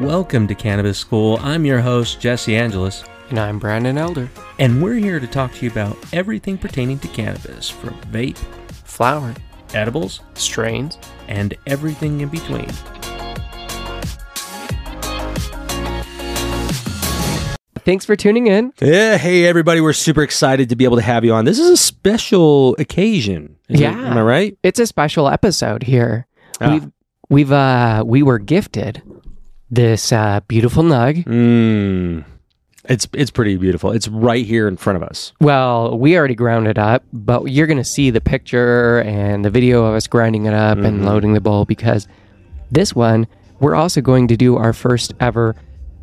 welcome to Cannabis School. I'm your host, Jesse Angelus, And I'm Brandon Elder. and we're here to talk to you about everything pertaining to cannabis from vape, Flower, edibles, strains. and everything in between. Thanks for tuning in. Yeah, hey everybody, we're super excited to be able to have you on. This is a special occasion. Is it- Yeah. am I right? It's a special episode here. Ah. We've we've uh we were gifted this uh beautiful nug. Mm. It's it's pretty beautiful. It's right here in front of us. Well, we already ground it up, but you're gonna see the picture and the video of us grinding it up and Mm-hmm. loading the bowl because this one we're also going to do our first ever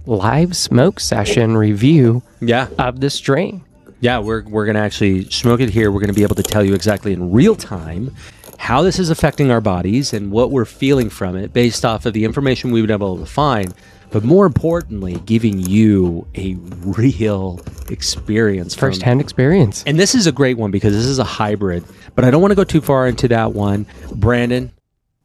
live smoke session review Yeah, of the strain. Yeah. We're we're gonna actually smoke it here. We're gonna be able to tell you exactly in real time how this is affecting our bodies and what we're feeling from it based off of the information we've been able to find. But more importantly, giving you a real experience First hand experience. And this is a great one because this is a hybrid, but I don't want to go too far into that one. Brandon,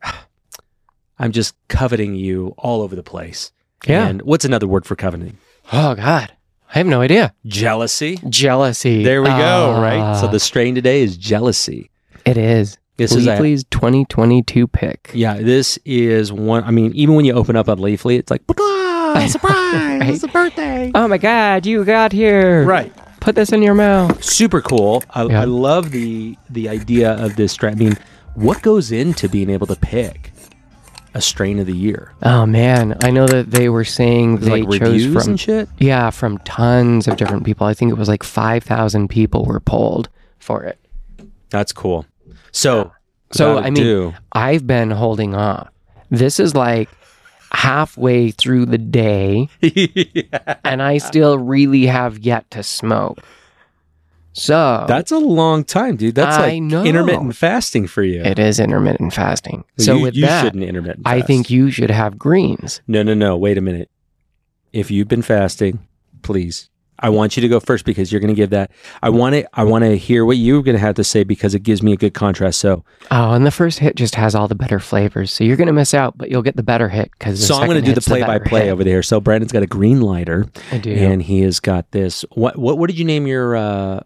I'm just coveting you all over the place. Yeah. And what's another word for coveting? Oh God. I have no idea. Jealousy. Jealousy. There we go, right? So Ah, the strain today is jealousy. it is. This is a Leafly's 2022 pick. yeah, this is one I mean, even when you open up on Leafly, it's like surprise, Right. it's a birthday. Oh my God, you got here. Right. Put this in your mouth. super cool. I, Yeah. I love the the idea of this strain. I mean, what goes into being able to pick a strain of the year? Oh man, I know that they were saying they like chose from yeah from tons of different people. I think it was like 5,000 people were polled for it. That's cool. So, So I mean, ado- I've been holding off. This is like halfway through the day, and I still really have yet to smoke. So that's a long time, dude. That's I like know. intermittent fasting for you. it is intermittent fasting. So you, with you that, shouldn't intermittent. I think you should have greens. No, no, no. Wait a minute. If you've been fasting, please. I want you to go first because you're going to give that. I want to. I want to hear what you're going to have to say because it gives me a good contrast. So, Oh, and the first hit just has all the better flavors. So you're going to miss out, but you'll get the better hit because so I'm going to do the play-by-play over there. So Brandon's got a green lighter, I do. and he has got this. What? What? What did you name your? uh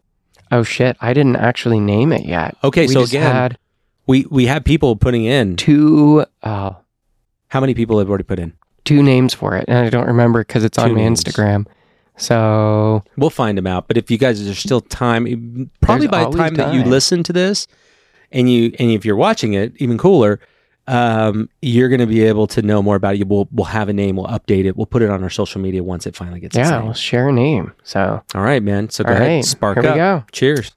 oh shit, I didn't actually name it yet. Okay, we so again, had we we have people putting in. two uh, How many people have already put in? two names for it, and I don't remember because it's on my names. Instagram. So We'll find them out. But if you guys there's still time, probably by the always time, that you listen to this, and you and if you're watching it, even cooler, um, you're going to be able to know more about it. We'll we'll have a name. We'll update it. We'll put it on our social media once it finally gets. yeah, we'll share a name. So All right, man. So go All ahead, right, spark here we up. go. Cheers.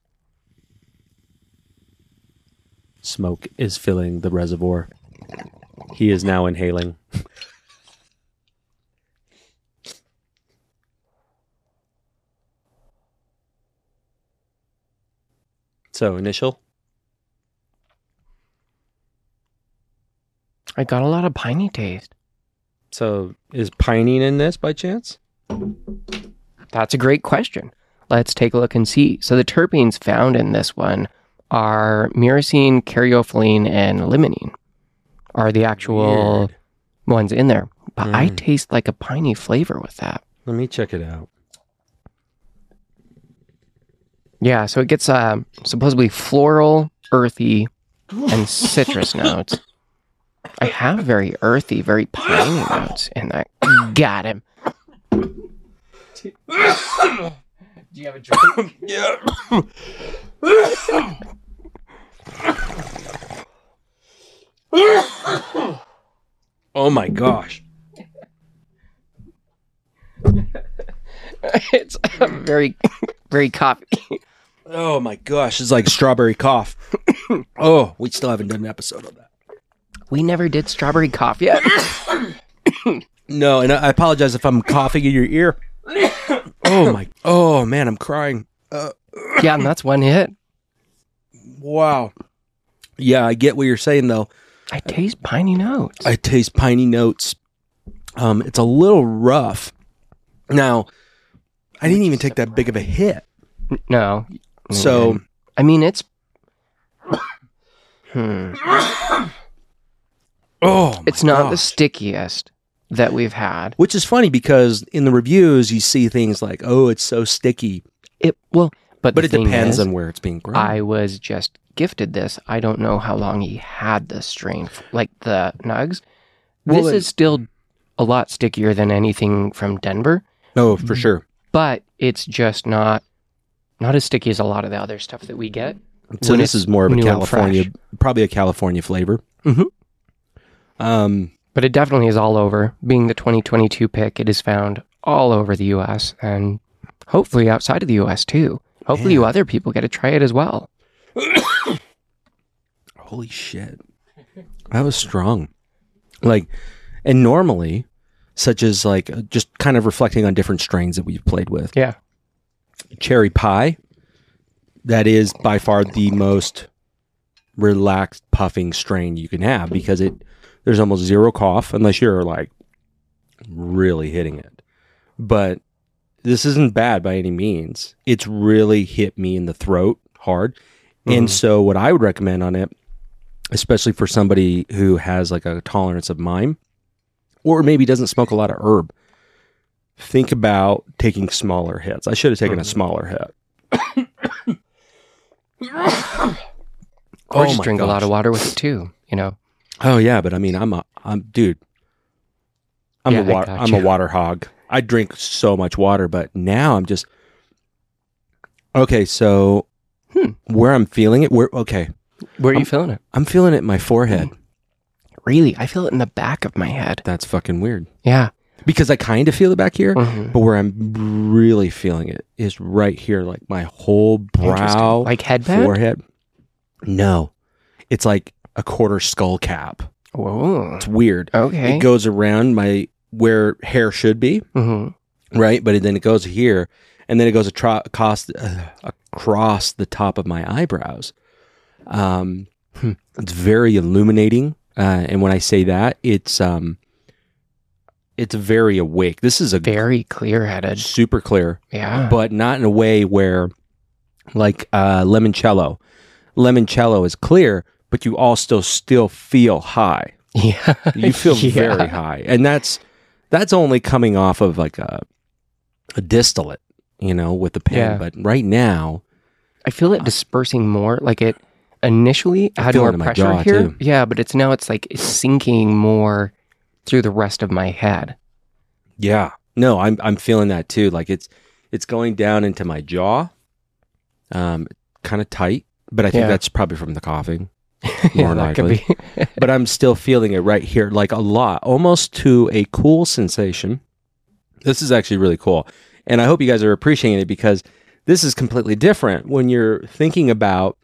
Smoke is filling the reservoir. He is now inhaling. So initial. I got a lot of piney taste. So is pining in this by chance? That's a great question. Let's take a look and see. So the terpenes found in this one are myrcene, caryophyllene, and limonene are the actual Weird. ones in there. But I Mm. taste like a piney flavor with that. Let me check it out. Yeah, so it gets uh, supposedly floral, earthy, and citrus notes. I have very earthy, very piney notes in that. Got him. Do you have a drink? Yeah. oh my gosh. it's very, very coffee. Oh my gosh. It's like strawberry cough. oh, we still haven't done an episode on that. We never did strawberry coffee yet. No, and I I apologize if I'm coughing in your ear. oh my. Oh man, I'm crying. yeah, and that's one hit. Wow. Yeah, I get what you're saying though. I taste piney notes. I taste piney notes. Um, it's a little rough. Now, I didn't even take that big of a hit. no. So I mean, it's. Hmm. Oh, It's not the stickiest, that we've had. Which is funny because in the reviews you see things like, "Oh, it's so sticky," It well, but but the it thing depends is, on where it's being grown. I was just gifted this. I don't know how long he had this strain, like the Nugs. Well, this it- is still a lot stickier than anything from Denver, oh, for sure. but it's just not not as sticky as a lot of the other stuff that we get. So this is more of a California, probably a California flavor. Mhm. Um, But it definitely is all over. Being the 2022 pick, it is found all over the U.S. and hopefully outside of the U.S. too. Hopefully, you other people get to try it as well. holy shit, that was strong. Like, and normally, such as like uh, just kind of reflecting on different strains that we've played with. Yeah. cherry pie that is by far the most relaxed puffing strain you can have because it there's almost zero cough unless you're like really hitting it but this isn't bad by any means it's really hit me in the throat hard and Mhm. so what i would recommend on it especially for somebody who has like a tolerance of mine or maybe doesn't smoke a lot of herb think about taking smaller hits. I should have taken a Mhm. smaller hit. Or Oh just drink a lot of water with it too. You know. Oh yeah, but I mean, I'm a, I'm dude. I'm Yeah, a water, I'm a water hog. I drink so much water, but now I'm just okay. So Hmm. where I'm feeling it, where okay, Where are you I'm- feeling it? I'm feeling it in my forehead. Really, I feel it in the back of my head. That's fucking weird Yeah. because I kind of feel it back here, Mhm. but where I'm really feeling it is right here, like my whole brow, like headband. forehead. No, it's like a quarter skull cap. Whoa. It's weird. Okay. It goes around my where hair should be, hmm right? But then it goes here, and then it goes atro- across uh, across the top of my eyebrows. Um, Hmm. it's very illuminating, uh, and when I say that, it's um, it's very awake. This is a Very clear headed. super clear, Yeah. but not in a way where, like uh, limoncello. Limoncello is clear, but you also still still feel high. yeah. You feel Yeah. very high, and that's that's only coming off of like a a distillate, you know, with the pen. Yeah. But right now, I feel it dispersing more. Like it initially I had more pressure jaw, here. too. Yeah, but it's now it's like it's sinking more through the rest of my head. yeah, no, I'm I'm feeling that too. Like it's it's going down into my jaw, um, kind of tight. But I think Yeah. that's probably from the coughing. yeah, More could likely. but I'm still feeling it right here, like a lot, almost to a cool sensation. This is actually really cool. And I hope you guys are appreciating it because this is completely different when you're thinking about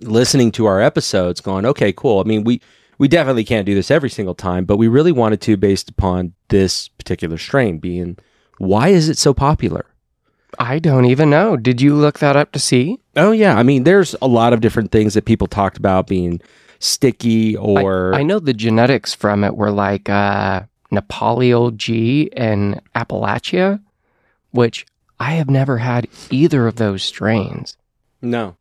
listening to our episodes, going, okay, cool. I mean, we, we definitely can't do this every single time, but we really wanted to based upon this particular strain being why is it so popular? I don't even know. Did you look that up to see? Oh, yeah. I mean, there's a lot of different things that people talked about being sticky or. I know the genetics from it were like uh, Nepalio G and Appalachia, which I have never had either of those strains. no.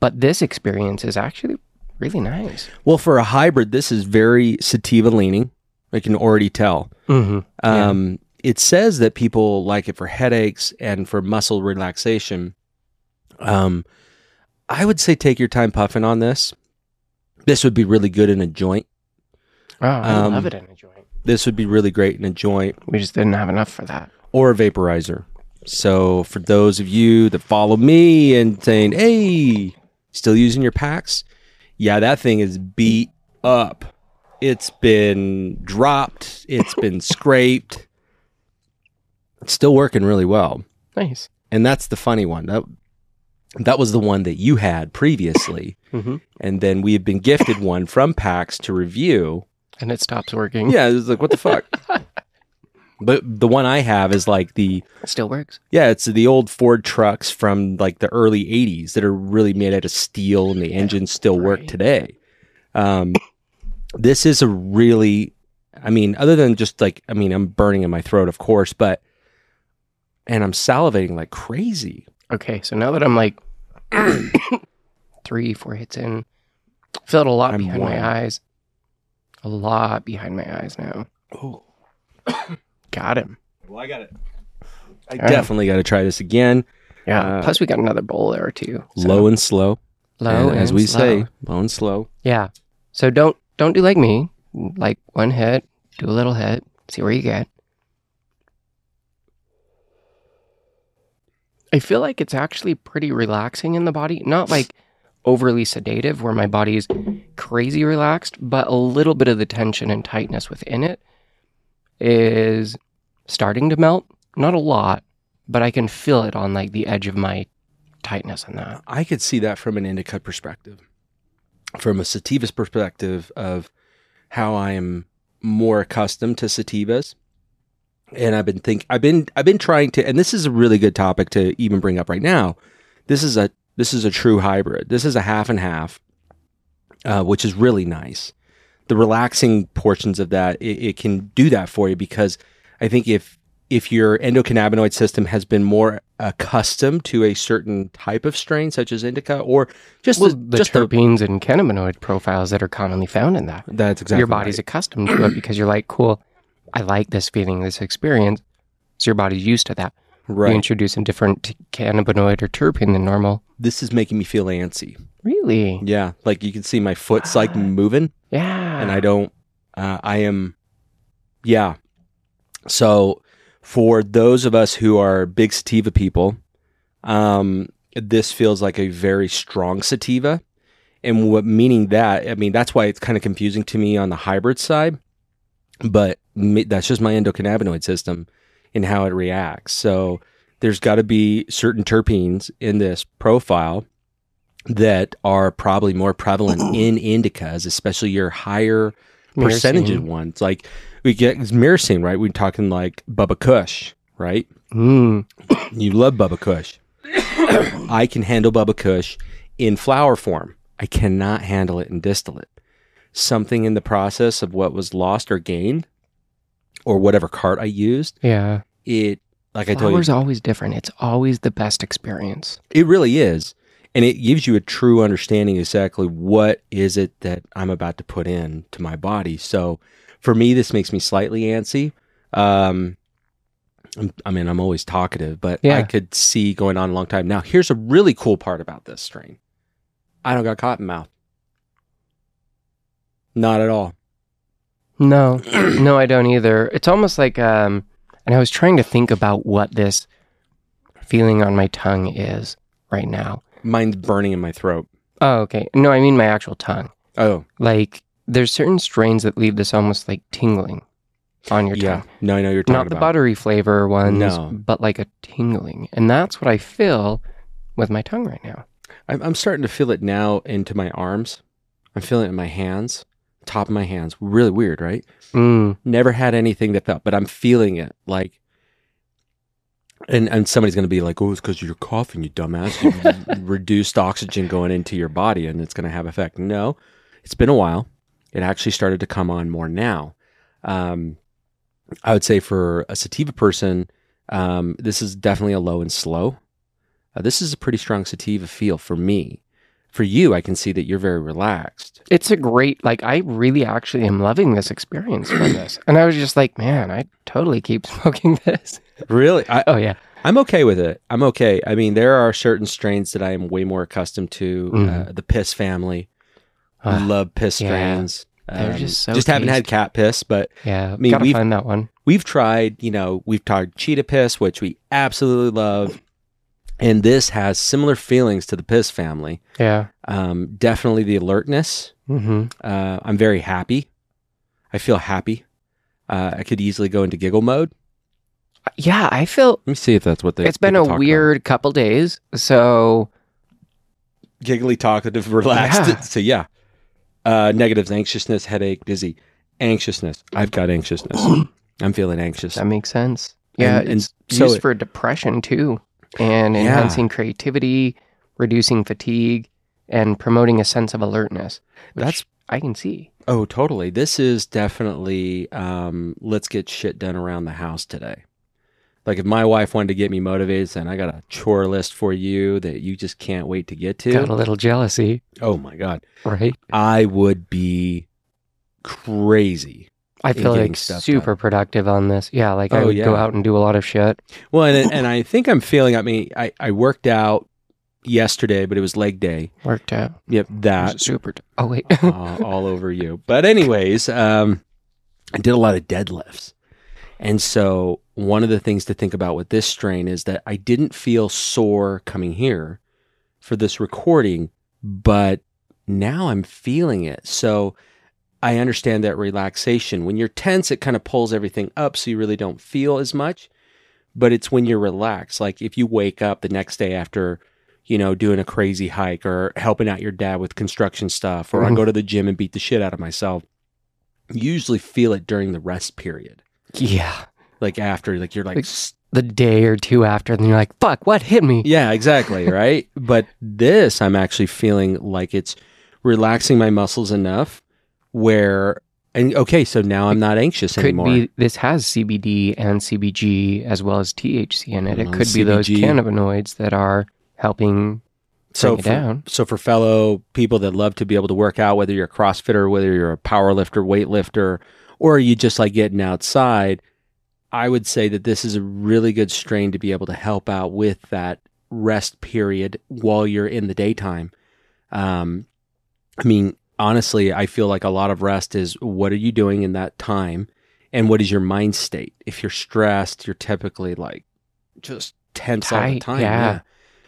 But this experience is actually really nice. Well, for a hybrid, this is very sativa leaning. I can already tell. Mm-hmm. Yeah. Um, It says that people like it for headaches and for muscle relaxation. Um, I would say take your time puffing on this. This would be really good in a joint. Oh, I um, love it in a joint. This would be really great in a joint We just didn't have enough for that. or a vaporizer. So for those of you that follow me and saying, "Hey, still using your PAX?" Yeah, that thing is beat up. It's been dropped. It's been scraped. It's still working really well. Nice. And that's the funny one. That that was the one that you had previously, Mm-hmm. and then we have been gifted one from PAX to review. And it stops working. Yeah, it was like what the fuck. but the one I have is like the It still works. yeah, it's the old Ford trucks from like the early '80s that are really made out of steel, and the engines still work today. Um, this is a really, I mean, other than just like, I mean, I'm burning in my throat, of course, but and I'm salivating like crazy. Okay, so now that I'm like three, four hits in, feel it a lot I'm behind one. my eyes. A lot behind my eyes now. Oh, Got him. well, I got it. I Yeah. definitely got to try this again. Yeah. Uh, Plus, we got another bowl there too. so- Low and slow. low, And as we slow. say, low and slow. Yeah. So don't don't do like me. Like one hit, do a little hit, see where you get. I feel like it's actually pretty relaxing in the body. Not like overly sedative where my body's crazy relaxed, but a little bit of the tension and tightness within it is starting to melt. Not a lot, but I can feel it on like the edge of my tightness and that. I could see that from an indica perspective, from a sativas perspective of how I am more accustomed to sativas. And I've been think I've been I've been trying to and this is a really good topic to even bring up right now. This is a this is a true hybrid. This is a half and half, uh, which is really nice. The relaxing portions of that it, it can do that for you because I think if if your endocannabinoid system has been more accustomed to a certain type of strain, such as indica, or just Well, the, the just the, terpenes and cannabinoid profiles that are commonly found in that. that's exactly your body's right. accustomed to it because you're like, cool, I like this feeling, this experience. So your body's used to that. Right. You introduce a different cannabinoid or terpene than normal. This is making me feel antsy. Really? Yeah, like you can see my foot's like moving, Yeah. and I don't. Uh, I am. Yeah. So, for those of us who are big sativa people, um, this feels like a very strong sativa, and what meaning that? I mean, that's why it's kind of confusing to me on the hybrid side, but that's just my endocannabinoid system and how it reacts. So, there's got to be certain terpenes in this profile that are probably more prevalent in indicas, especially your higher percentage ones. Like we get myrcene, right? We're talking like Bubba Kush, right? Mm. You love Bubba Kush. I can handle Bubba Kush in flower form. I cannot handle it in distillate. Something in the process of what was lost or gained, or whatever cart I used, Yeah. it like I told you, Flower's always different. It's always the best experience. It really is. And it gives you a true understanding exactly what is it that I'm about to put in to my body. So for me, this makes me slightly antsy. Um, I'm- mean, I'm always talkative, but I could see going on a long time. Now, here's a really cool part about this strain. I don't got cotton mouth. Not at all. No, no, I don't either. It's almost like, um, and I was trying to think about what this feeling on my tongue is right now. Mine's burning in my throat. Oh, okay. No, I mean my actual tongue. Oh, Like, there's certain strains that leave this almost like tingling on your yeah. tongue. No, I know you're talking about. Not the about. buttery flavor ones, No. but like a tingling. And that's what I feel with my tongue right now. I'm, I'm starting to feel it now into my arms. I'm feeling it in my hands, top of my hands. Really weird, right? Mm, Never had anything that felt, but I'm feeling it like. And and somebody's gonna be like, "Oh, it's because you're coughing, you dumbass. You reduced oxygen going into your body, and it's gonna have effect." No, it's been a while. It actually started to come on more now. Um, I would say for a sativa person, um, this is definitely a low and slow. Uh, this is a pretty strong sativa feel for me. For you, I can see that you're very relaxed. it's a great, like, I really actually am loving this experience from this. And I was just like, man, I totally keep smoking this. Really, I, Oh, yeah. I'm okay with it. I'm okay. I mean, there are certain strains that I am way more accustomed to. Uh, Mhm. the piss family, I Ah, love piss yeah. strains. They're just so just haven't had cat piss, but yeah. I mean, gotta we've- find that one. we've tried. You know, we've tried cheetah piss, which we absolutely love, and this has similar feelings to the piss family. Yeah. Um, definitely the alertness. Mm-hmm. Uh, I'm very happy. I feel happy. Uh, I could easily go into giggle mode. Yeah, I feel Let me see if that's what they. it's been a talk about. weird couple days. So giggly, talkative, relaxed. Yeah. So yeah, uh, negatives: anxiousness, headache, dizzy. Anxiousness. I've got anxiousness. I'm feeling anxious. that makes sense. Yeah, And- and it's so used it- for depression too, and Yeah. enhancing creativity, reducing fatigue, and promoting a sense of alertness. That's- I can see. Oh, totally. This is definitely um, let's get shit done around the house today. Like if my wife wanted to get me motivated, saying I got a chore list for you that you just can't wait to get to. Got a little jealousy, Oh my god, right? I would be crazy. I feel like super done. productive on this. Yeah, like I Oh, would go out and do a lot of shit. Well, and, and I think I'm feeling. I mean, I, I worked out yesterday, but it was leg day. Worked out. Yep, that super. Oh wait. uh, all over you. But anyways, um, I did a lot of deadlifts, and so one of the things to think about with this strain is that I didn't feel sore coming here for this recording, but now I'm feeling it. So I understand that relaxation. When you're tense, it kind of pulls everything up, so you really don't feel as much. But it's when you're relaxed. Like if you wake up the next day after you know, doing a crazy hike or helping out your dad with construction stuff, or I Mhm. go to the gym and beat the shit out of myself. You usually feel it during the rest period. yeah. Like after, like you're like, Like- The day or two after, and you're like, "Fuck, what hit me?" yeah, exactly, right? but this, I'm actually feeling like it's relaxing my muscles enough where, and okay, so now I'm not anxious Could anymore. be this has CBD and CBG as well as THC in it. It could be those cannabinoids that are helping so bring it for, down. so for fellow people that love to be able to work out, whether you're a CrossFitter, whether you're a power lifter, weightlifter, or you just like getting outside, I would say that this is a really good strain to be able to help out with that rest period while you're in the daytime. Um, I mean, honestly, I feel like a lot of rest is what are you doing in that time and what is your mind state? If you're stressed, you're typically like just tense all the Tight, time. yeah.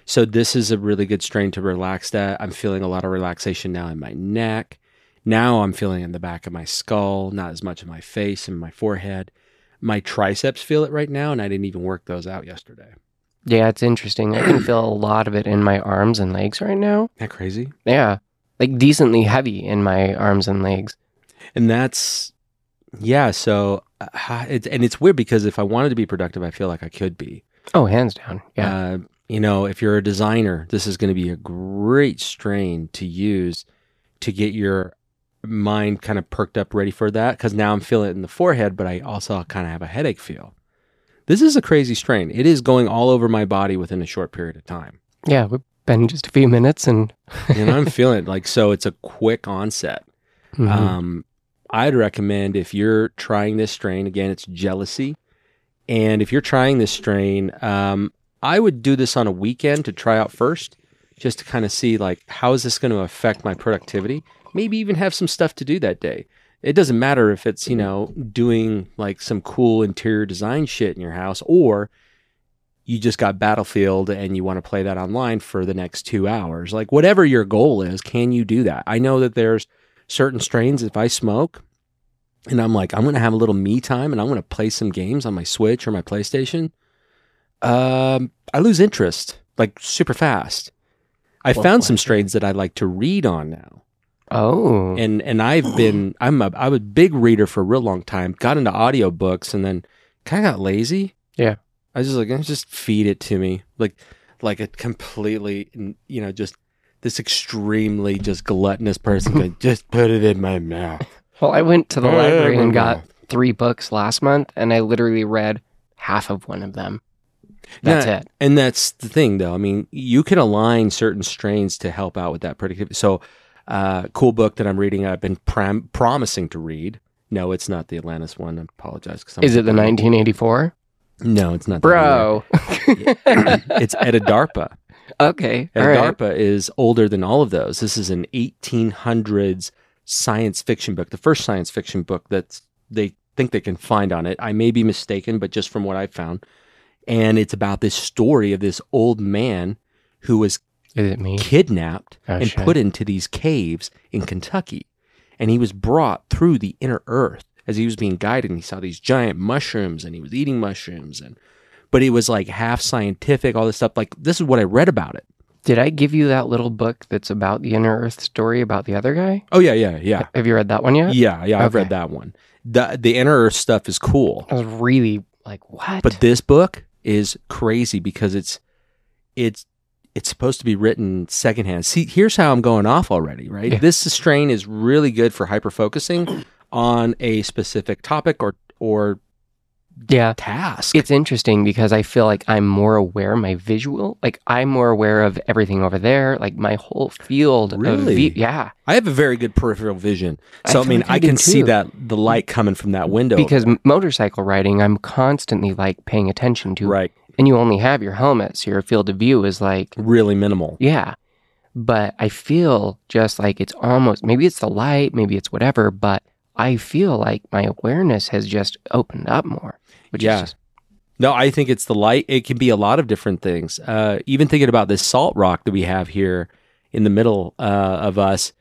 So this is a really good strain to relax that. I'm feeling a lot of relaxation now in my neck. Now I'm feeling in the back of my skull, not as much in my face and my forehead. My triceps feel it right now, and I didn't even work those out yesterday. Yeah, it's interesting. I can feel a lot of it in my arms and legs right now. Isn't that crazy? Yeah, like decently heavy in my arms and legs. And that's, yeah. So, uh, it's, and it's weird because if I wanted to be productive, I feel like I could be. Oh, hands down. Yeah. Uh, you know, if you're a designer, this is going to be a great strain to use to get your mind kind of perked up, ready for that. Because now I'm feeling it in the forehead, but I also kind of have a headache feel. This is a crazy strain. It is going all over my body within a short period of time. yeah, we've been just a few minutes and And I'm feeling like so. It's a quick onset. Mhm. Um, I'd recommend if you're trying this strain, again, it's jealousy. And if you're trying this strain, um, I would do this on a weekend to try out first, just to kind of see like how is this going to affect my productivity. Maybe even have some stuff to do that day. It doesn't matter if it's you know doing like some cool interior design shit in your house or you just got Battlefield and you want to play that online for the next two hours. Like whatever your goal is, can you do that? I know that there's certain strains if I smoke and I'm like, I'm going to have a little me time and I'm going to play some games on my Switch or my PlayStation, um, I lose interest like super fast. I Well, found some strains that I like to read on now. oh, And and I've been I'm a I'm a big reader for a real long time. Got into audiobooks and then kind of got lazy. Yeah. I was just like, "Eh, just feed it to me. Like like a completely you know, just this extremely just gluttonous person could just put it in my mouth. well, I went to the Oh, library and yeah. got three books last month, and I literally read half of one of them. That's Yeah, it. And that's the thing, though. I mean, you can align certain strains to help out with that productivity. So, uh, cool book that I'm reading. I've been prom- promising to read. No, it's not the Atlantis one. I apologize. I'm Is it the 1984? No, it's not. that Bro. either. it's Etidorhpa. okay. All right. Edidarpa is older than all of those. This is an 1800s science fiction book, the first science fiction book that they think they can find on it. I may be mistaken, but just from what I found. And it's about this story of this old man who was Is it me? kidnapped Oh, and shit. put into these caves in Kentucky. And he was brought through the inner earth as he was being guided. And he saw these giant mushrooms and he was eating mushrooms. And but it was like half scientific, all this stuff. Like this is what I read about it. Did I give you that little book that's about the inner earth story about the other guy? Oh yeah, yeah, yeah. Have you read that one yet? Yeah, yeah, I've read that one. The the inner earth stuff is cool. I was really like, what? But this book is crazy because it's it's it's supposed to be written secondhand. See, here's how I'm going off already, right? Yeah. This strain is really good for hyper focusing on a specific topic or or Yeah. task. It's interesting because I feel like I'm more aware my visual, like I'm more aware of everything over there, like my whole field of Really? Yeah, I have a very good peripheral vision, so I, feel mean, I I can see that the light coming from that window. because motorcycle riding, I'm constantly like paying attention to, right, and you only have your helmet, so your field of view is like, really minimal. yeah. But I feel just like it's almost maybe it's the light, maybe it's whatever, but I feel like my awareness has just opened up more. Which Yeah. is just, No, I think it's the light. It can be a lot of different things. Uh, even thinking about this salt rock that we have here in the middle uh, of us,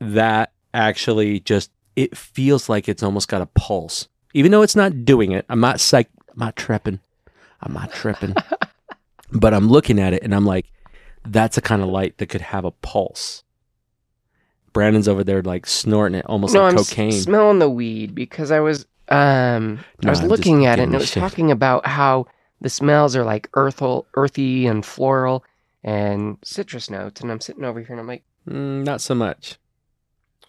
that actually just it feels like it's almost got a pulse, even though it's not doing it. I'm not psych. I'm not tripping. I'm not tripping. but I'm looking at it and I'm like, that's a kind of light that could have a pulse. Brandon's over there like snorting it almost no, like I'm s- cocaine. smelling the weed because I was um No, I was I'm looking at it and it was shit. talking about how the smells are like earthal, earthy and floral and citrus notes, and I'm sitting over here and I'm like, Mm, not so much.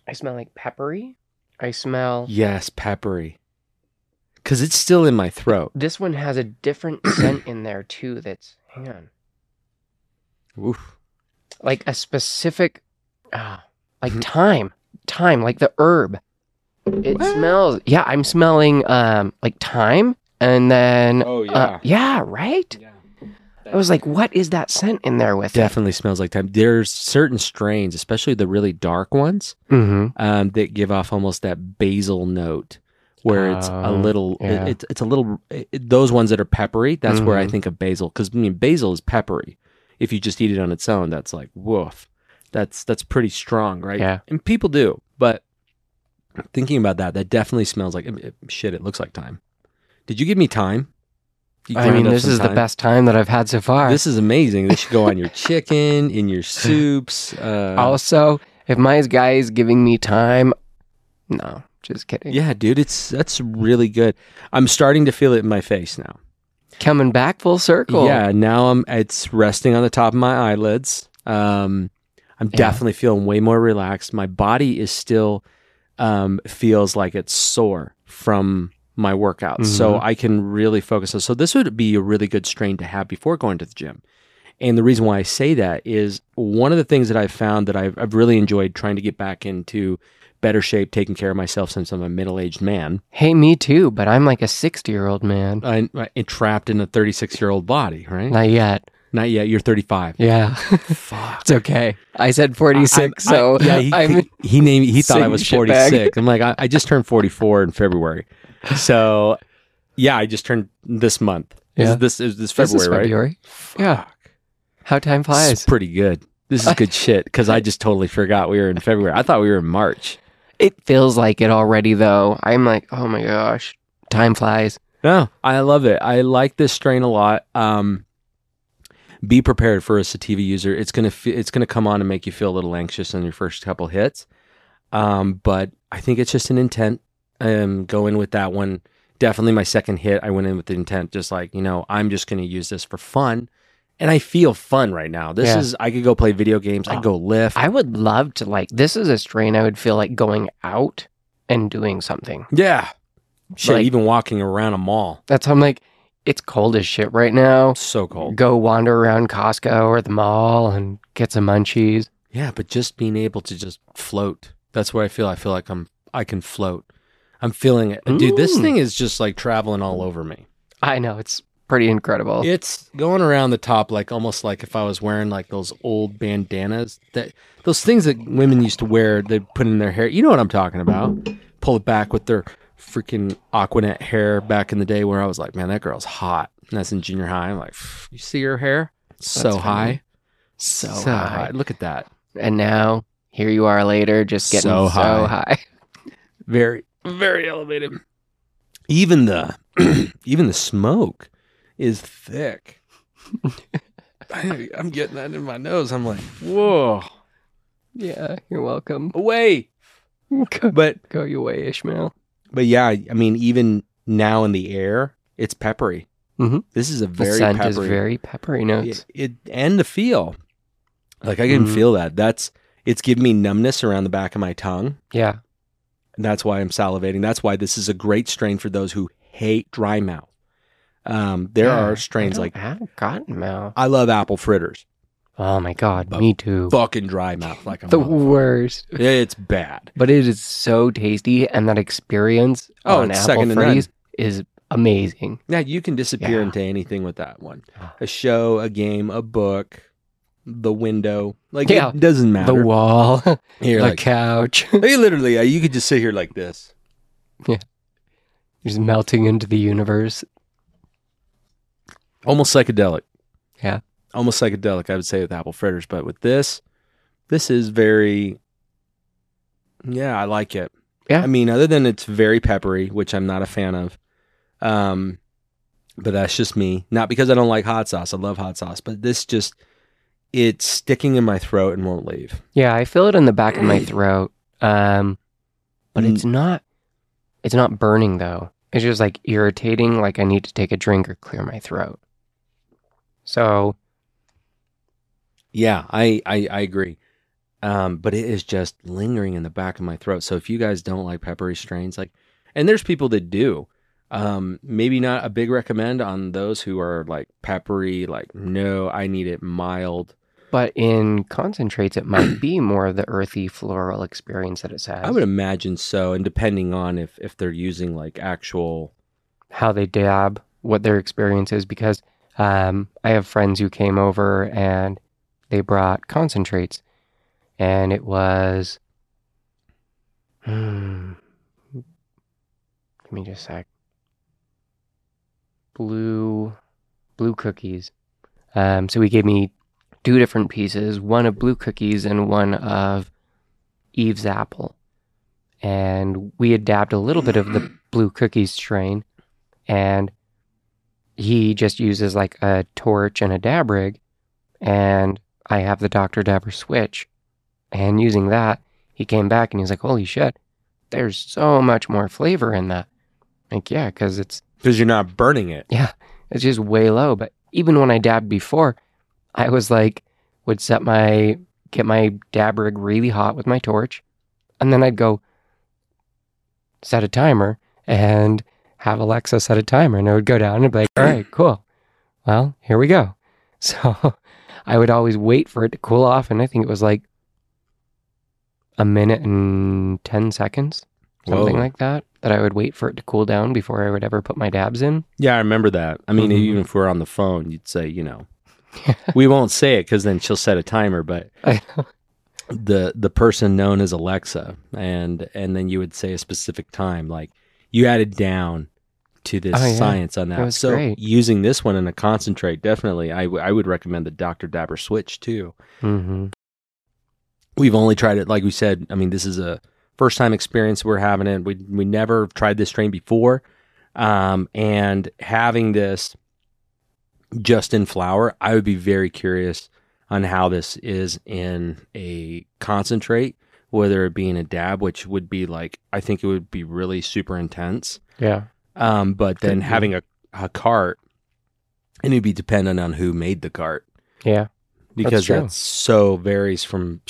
I smell like peppery. I smell Yes, peppery. Cause it's still in my throat. this one has a different scent in there too. That's hang on, Oof. like a specific, ah, like Mhm. thyme, thyme, like the herb. It What? smells. Yeah, I'm smelling um like thyme, and then Oh uh, yeah, right. Yeah. I was like, what is that scent in there with Definitely smells like time. There's certain strains, especially the really dark ones. Mm-hmm. um, that give off almost that basil note, where it's a Oh, little, yeah. it, it's it's a little. It, those ones that are peppery, that's where I Mhm. think of basil, because I mean basil is peppery. If you just eat it on its own, that's like woof. That's that's pretty strong, right? Yeah. and people do, but thinking about that, that definitely smells like it- shit. It looks like time. Did you give me time? I mean, this is the best time that I've had so far. This is amazing. This should go on your chicken, in your soups. Uh, also, if my guy is giving me time, no, just kidding. yeah, dude, it's that's really good. I'm starting to feel it in my face now. Coming back full circle. Yeah, now I'm. It's resting on the top of my eyelids. Um, I'm Yeah. definitely feeling way more relaxed. My body is still um, feels like it's sore from my workouts, so Mhm. I can really focus. on So this would be a really good strain to have before going to the gym. And the reason why I say that is one of the things that I've found that I've, I've really enjoyed trying to get back into better shape, taking care of myself since I'm a middle aged man. Hey, me too, but I'm like a 60 year old man. I'm, I'm trapped in a 36 year old body, right? Not yet. Not yet. You're 35. Yeah. Fuck. it's okay. I said 46, I- I- so yeah, he, I'm. he, named he thought I was shitbag. 46. I'm like, I, I just turned 44 in February. So, yeah, I just turned this month. Is Yeah. it this is this This February, right? February. Yeah. How time This flies. is pretty good. This is good shit because I just totally forgot we were in February. I thought we were in March. It feels like it already, though. I'm like, oh my gosh, time flies. No, I love it. I like this strain a lot. Um, be prepared for a sativa user. It's gonna fe- it's gonna come on and make you feel a little anxious on your first couple hits. Um, but I think it's just an intent. Um, go in with that one. Definitely my second hit. I went in with the intent, just like you know, I'm just gonna use this for fun, and I feel fun right now. This Yeah. is I could go play video games. I could go lift. I would love to, like, this is a strain I would feel like going out and doing something. yeah, shit. Like- even walking around a mall, That's how I'm like, it's cold as shit right now. so cold. Go wander around Costco or the mall and get some munchies. Yeah, but just being able to just float. That's where I feel. I feel like I'm. I can float. I'm feeling it, dude. This Mm. thing is just like traveling all over me. I know, it's pretty incredible. It's going around the top, like almost like if I was wearing like those old bandanas that those things that women used to wear. They put in their hair. You know what I'm talking about? Pull it back with their freaking Aqua Net hair back in the day, where I was like, man, that girl's hot. And that's in junior high. I'm like, you see her hair? So high, funny. So, high. Look at that. And now, here you are later, just getting So so, high. high. very very elevated even the even the smoke is thick I, i'm getting that in my nose i'm like whoa Yeah, you're welcome. away Go, but go your way, Ishmael. But yeah i mean even now in the air it's peppery Mhm. this is a The very scent peppery is very peppery notes. it, it and the feel like i can Mhm. feel that that's it's giving me numbness around the back of my tongue Yeah. And that's why I'm salivating. That's why this is a great strain for those who hate dry mouth. Um, there Yeah, are strains like have cotton mouth. I love apple fritters. Oh my god, But me too. Fucking dry mouth like a The worst. It's bad. But it is so tasty, and that experience Oh, on apple none. is amazing. Yeah, you can disappear Yeah. into anything with that one. A show, a game, a book, the window. Like Yeah. it doesn't matter. The wall, You're the like, couch, like, literally, you could just sit here like this. Yeah. Just melting into the universe. Almost psychedelic. Yeah. Almost psychedelic, I would say, with apple fritters. But with this, this is very, yeah, I like it. Yeah. I mean, other than it's very peppery, which I'm not a fan of. Um, but that's just me. Not because I don't like hot sauce. I love hot sauce, but this just, it's sticking in my throat and won't leave. Yeah, I feel it in the back of my throat. Um, but Mm. it's not. It's not burning though. It's just like irritating. Like I need to take a drink or clear my throat. So Yeah, I, I, I agree. Um, but it is just lingering in the back of my throat. So if you guys don't like peppery strains, like, and there's people that do, um, maybe not a big recommend on those who are like peppery, like, no, I need it mild. But in concentrates, it might be more of the earthy floral experience that it has. I would imagine so. And depending on if, if they're using like actual, how they dab, what their experience is, because um, I have friends who came over and they brought concentrates, and it was. Hmm, give me just a sec. Blue, blue cookies. Um, so he gave me two different pieces, one of blue cookies and one of Eve's apple. And we had dabbed a little bit of the blue cookies strain, and he just uses like a torch and a dab rig, and I have the Dr. Dabber switch. And using that, he came back and he's like, Holy shit, there's so much more flavor in that. Like, yeah, because it's because you're not burning it. Yeah, it's just way low. But even when I dabbed before, I was like, would set my get my dab rig really hot with my torch, and then I'd go set a timer and have Alexa set a timer, and it would go down and be like, all right, cool. Well, here we go. So I would always wait for it to cool off, and I think it was like a minute and ten seconds, something Whoa. like that. That I would wait for it to cool down before I would ever put my dabs in. Yeah, I remember that. I mean, Mhm. even if we're on the phone, you'd say, you know, we won't say it because then she'll set a timer, but the the person known as Alexa, and and then you would say a specific time, like you added down to this Oh, yeah. science on that. That so great. using this one in a concentrate, definitely, I, w- I would recommend the Dr. Dabber Switch too. hmm We've only tried it, like we said. I mean, this is a first time experience we're having it. We we never tried this strain before, um, and having this just in flower, I would be very curious on how this is in a concentrate, whether it be in a dab, which would be like I think it would be really super intense. Yeah. Um, but then Could having a, a cart, and it'd be dependent on who made the cart Yeah. because that so varies from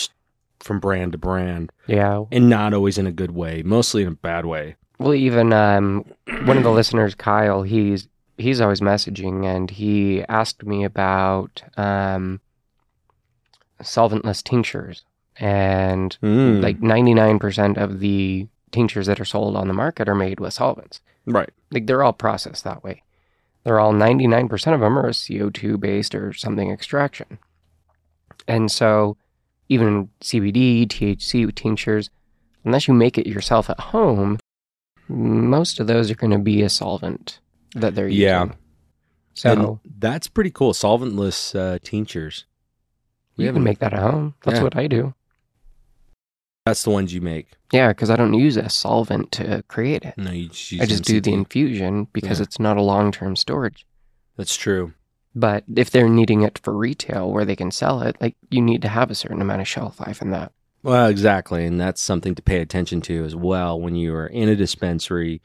from brand to brand Yeah. and not always in a good way, mostly in a bad way. Well, even um, one of the listeners, Kyle, he's he's always messaging, and he asked me about um, solventless tinctures, and Mm, like ninety nine percent of the tinctures that are sold on the market are made with solvents. Right. Like they're all processed that way. They're all 99% of them are CO2 based or something extraction. And so even CBD, THC tinctures, unless you make it yourself at home, most of those are going to be a solvent that they're using. Yeah. So and that's pretty cool. Solventless uh, tinctures. We you can make that at home. That's Yeah. what I do. That's the ones you make. Yeah, because I don't use a solvent to create it. No, you just use I just do the infusion because Yeah. it's not a long term storage. That's true. But if they're needing it for retail where they can sell it, like you need to have a certain amount of shelf life in that. Well, exactly, and that's something to pay attention to as well when you are in a dispensary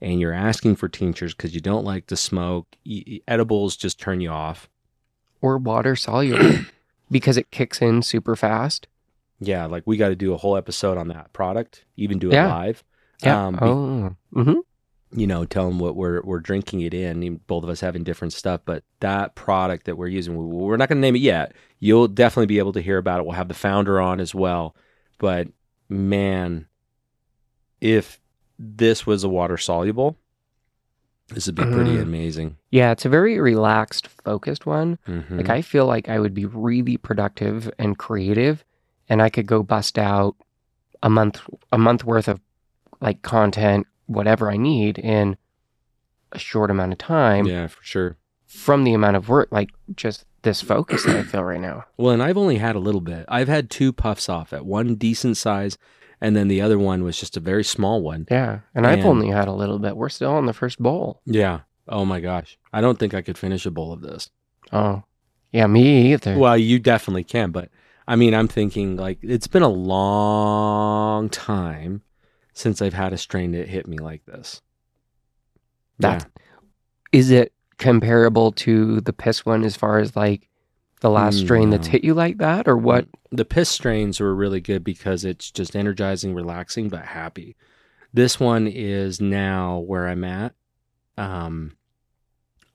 and you're asking for tinctures because you don't like to smoke. E- e- edibles just turn you off. Or water soluble because it kicks in super fast. Yeah, like we got to do a whole episode on that product, even do it Yeah. live. Yeah. Um, be- oh. hmm you know, tell them what we're we're drinking it in. Both of us having different stuff, but that product that we're using, we- we're not going to name it yet. You'll definitely be able to hear about it. We'll have the founder on as well. But man, if this was a water soluble, this would be pretty Mm. amazing. Yeah, it's a very relaxed, focused one. Mhm. Like I feel like I would be really productive and creative, and I could go bust out a month a month worth of like content, whatever I need in a short amount of time yeah, for sure. from the amount of work, like just this focus that I feel right now. Well, and I've only had a little bit. I've had two puffs off at one decent size, and then the other one was just a very small one. Yeah, and I've only had a little bit. We're still on the first bowl. Yeah. Oh my gosh. I don't think I could finish a bowl of this. Oh, yeah, me either. Well, you definitely can, but I mean, I'm thinking like it's been a long time since I've had a strain that hit me like this. That's is it comparable to the piss one as far as like the last Mm, strain that's hit you like that, or what? The piss strains were really good because it's just energizing, relaxing, but happy. This one is now where I'm at. Um,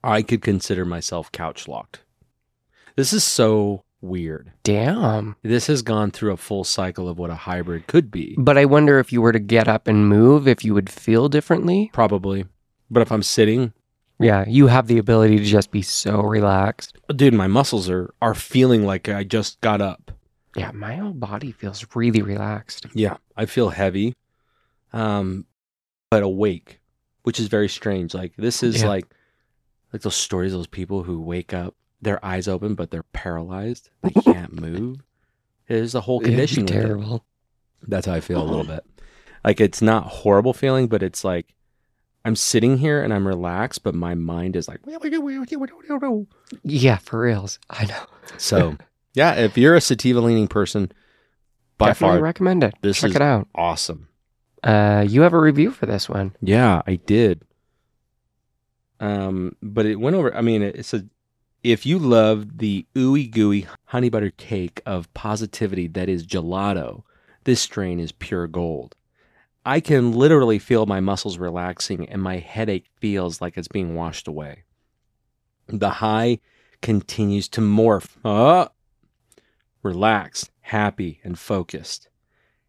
I could consider myself couch locked. This is so weird. Damn. This has gone through a full cycle of what a hybrid could be. But I wonder if you were to get up and move, if you would feel differently. Probably. But if I'm sitting, Yeah, you have the ability to just be so relaxed. dude, my muscles are are feeling like I just got up. Yeah, my whole body feels really relaxed. Yeah, I feel heavy, um, but awake, which is very strange. Like this is Yeah. like like those stories, of those people who wake up, their eyes open, but they're paralyzed. They can't move. There's a whole condition. it. terrible. That's how I feel a little bit. Like it's not horrible feeling, but it's like I'm sitting here and I'm relaxed, but my mind is like. Yeah, for reals. I know. So, yeah, if you're a sativa leaning person, by Definitely far recommend it. this Check is- it out. awesome. Uh, you have a review for this one. Yeah, I did. Um, but it went over. I mean, it, it said, if you love the ooey gooey honey butter cake of positivity that is gelato, this strain is pure gold. I can literally feel my muscles relaxing and my headache feels like it's being washed away. The high continues to morph. Ah! relaxed, happy, and focused.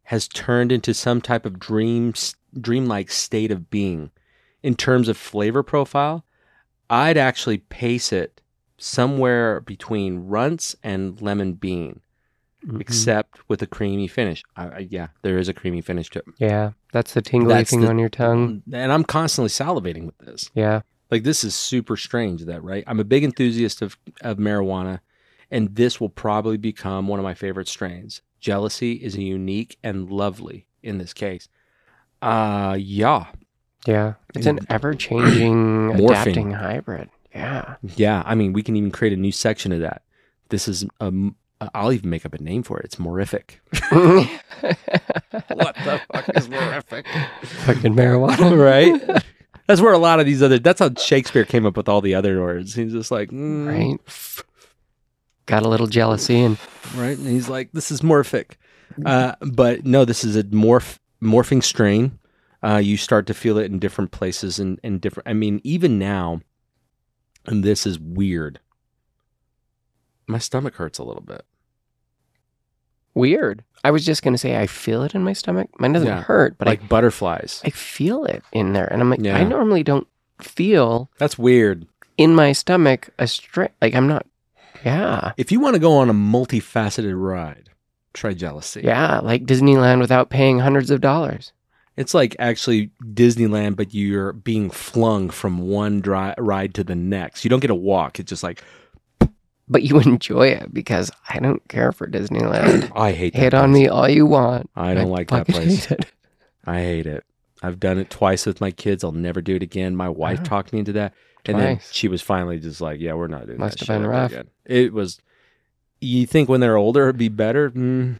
Has turned into some type of dream, dreamlike state of being. In terms of flavor profile, I'd actually pace it somewhere between runts and lemon bean, Mhm. except with a creamy finish. Yeah, there is a creamy finish to it. Yeah, that's the tingly That's thing the- on your tongue. And I'm constantly salivating with this. Yeah. Like this is super strange that right? I'm a big enthusiast of of marijuana and this will probably become one of my favorite strains. Jealousy is a unique and lovely in this case. Uh yeah. Yeah. It's an ever changing, adapting hybrid. Yeah. Yeah, I mean we can even create a new section of that. This is um I'll even make up a name for it. It's morific. what the fuck is morific? Fucking marijuana. right? That's where a lot of these other that's how Shakespeare came up with all the other words. He's just like mm, Right. Got a little jealousy and right? And he's like, "This is morphic," uh, but no, this is a morph morphing strain. Uh, you start to feel it in different places and in different. I mean, even now, and this is weird. My stomach hurts a little bit. weird. I was just gonna say I feel it in my stomach. Mine doesn't Yeah. hurt, but like butterflies. I, I feel it in there. And I'm like, Yeah. I normally don't feel That's weird. in my stomach a straight like I'm not yeah. If you want to go on a multifaceted ride, try jealousy. Yeah, like Disneyland without paying hundreds of dollars. It's like actually Disneyland, but you're being flung from one dry ride to the next. You don't get a walk. It's just like But you enjoy it because I don't care for Disneyland. I hate that. Hit on place. me all you want. I don't like that place. hate it. I hate it. I've done it twice with my kids. I'll never do it again. My wife Oh. talked me into that, and then she was finally just like, "Yeah, we're not doing Must that." have been rough. Again. It was. You think when they're older it'd be better? Mm,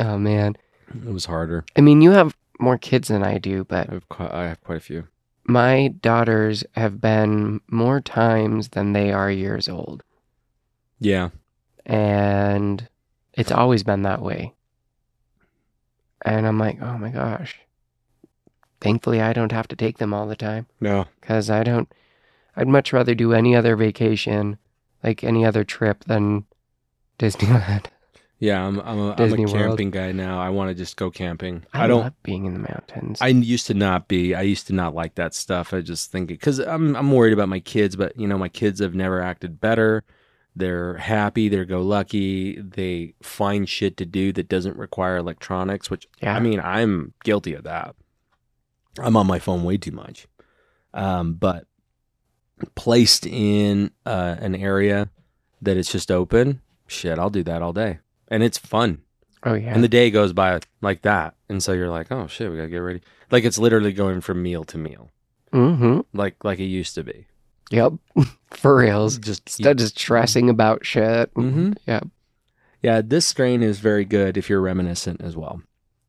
Oh man. it was harder. I mean, you have more kids than I do, but I have quite, I have quite a few. my daughters have been more times than they are years old. Yeah, And it's always been that way. And I'm like, oh my gosh. thankfully I don't have to take them all the time No. because I don't. I'd much rather do any other vacation, like any other trip, than Disneyland. Yeah, I'm I'm a, I'm a camping guy now. I want to just go camping. I, I don't. love being in the mountains. I used to not be. I used to not like that stuff. I just think because I'm I'm worried about my kids, but you know my kids have never acted better. They're happy. They're go lucky. They find shit to do that doesn't require electronics. Which yeah, I mean, I'm guilty of that. I'm on my phone way too much. Um, but placed in uh, an area that it's just open, shit, I'll do that all day, and it's fun. oh yeah, And the day goes by like that. And so you're like, oh shit, we gotta get ready. Like it's literally going from meal to meal. mm-hmm. Like like it used to be. Yep, for reals. Just Instead of stressing about shit. Mhm. Yep. Yeah, this strain is very good if you're reminiscent as well.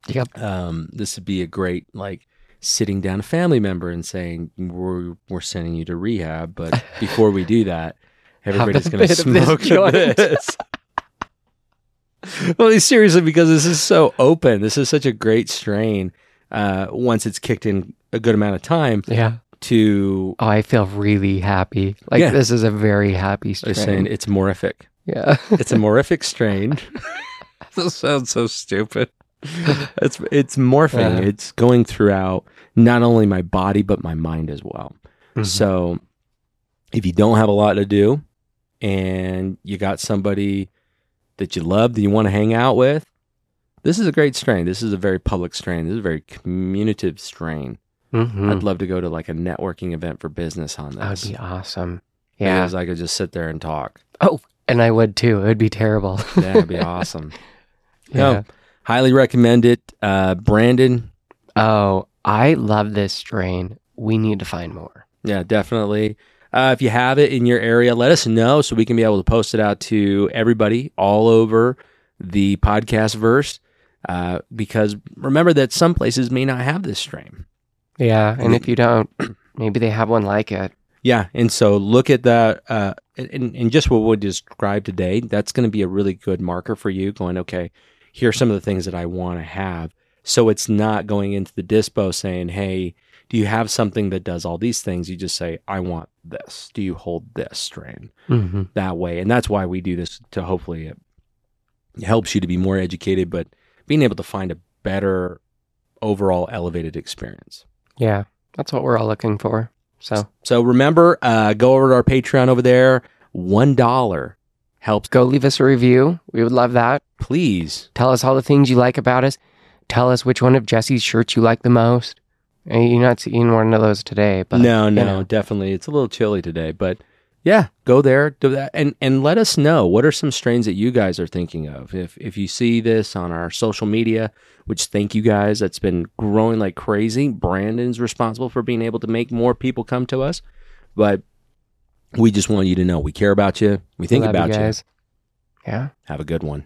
Yep. Um, this would be a great like sitting down a family member and saying, We're we're sending you to rehab, but before we do that, everybody's gonna bit of this smoke this. well, seriously, because this is so open. This is such a great strain. Uh, once it's kicked in a good amount of time Yeah. to Oh, I feel really happy. Like Yeah. this is a very happy strain. saying it's morific. yeah. It's a morific strain. that sounds so stupid. It's it's morphing. Yeah. It's going throughout not only my body but my mind as well. Mhm. So if you don't have a lot to do and you got somebody that you love that you want to hang out with, this is a great strain. This is a very public strain. This is a very communicative strain. Mhm. I'd love to go to like a networking event for business on this. That would be awesome. Yeah. Because I could just sit there and talk. Oh, and I would too. It would be terrible. That'd be awesome. yeah. No, highly recommend it. Uh, Brandon, Oh, I love this strain. We need to find more. yeah, definitely. Uh, if you have it in your area, let us know so we can be able to post it out to everybody all over the podcast verse. Uh, because remember that some places may not have this stream. Yeah. And if you don't, maybe they have one like it. Yeah, and so look at that, uh, and, and just what we described today. That's going to be a really good marker for you. Going, okay, here are some of the things that I want to have. So it's not going into the dispo saying, "Hey, do you have something that does all these things?" You just say, "I want this. Do you hold this strain?" Mm-hmm. That way, and that's why we do this to hopefully it helps you to be more educated, but being able to find a better overall elevated experience. Yeah. That's what we're all looking for. So So remember, uh, go over to our Patreon over there. One dollar helps. go leave us a review. We would love that. Please. Tell us all the things you like about us. Tell us which one of Jesse's shirts you like the most. You're not seeing one of those today, but no, no, you know. definitely. It's a little chilly today, but yeah, go there, do that, and and let us know what are some strains that you guys are thinking of. If if you see this on our social media, which thank you guys, that's been growing like crazy. Brandon's responsible for being able to make more people come to us, but we just want you to know we care about you. We think Love about you. guys. Yeah. Have a good one.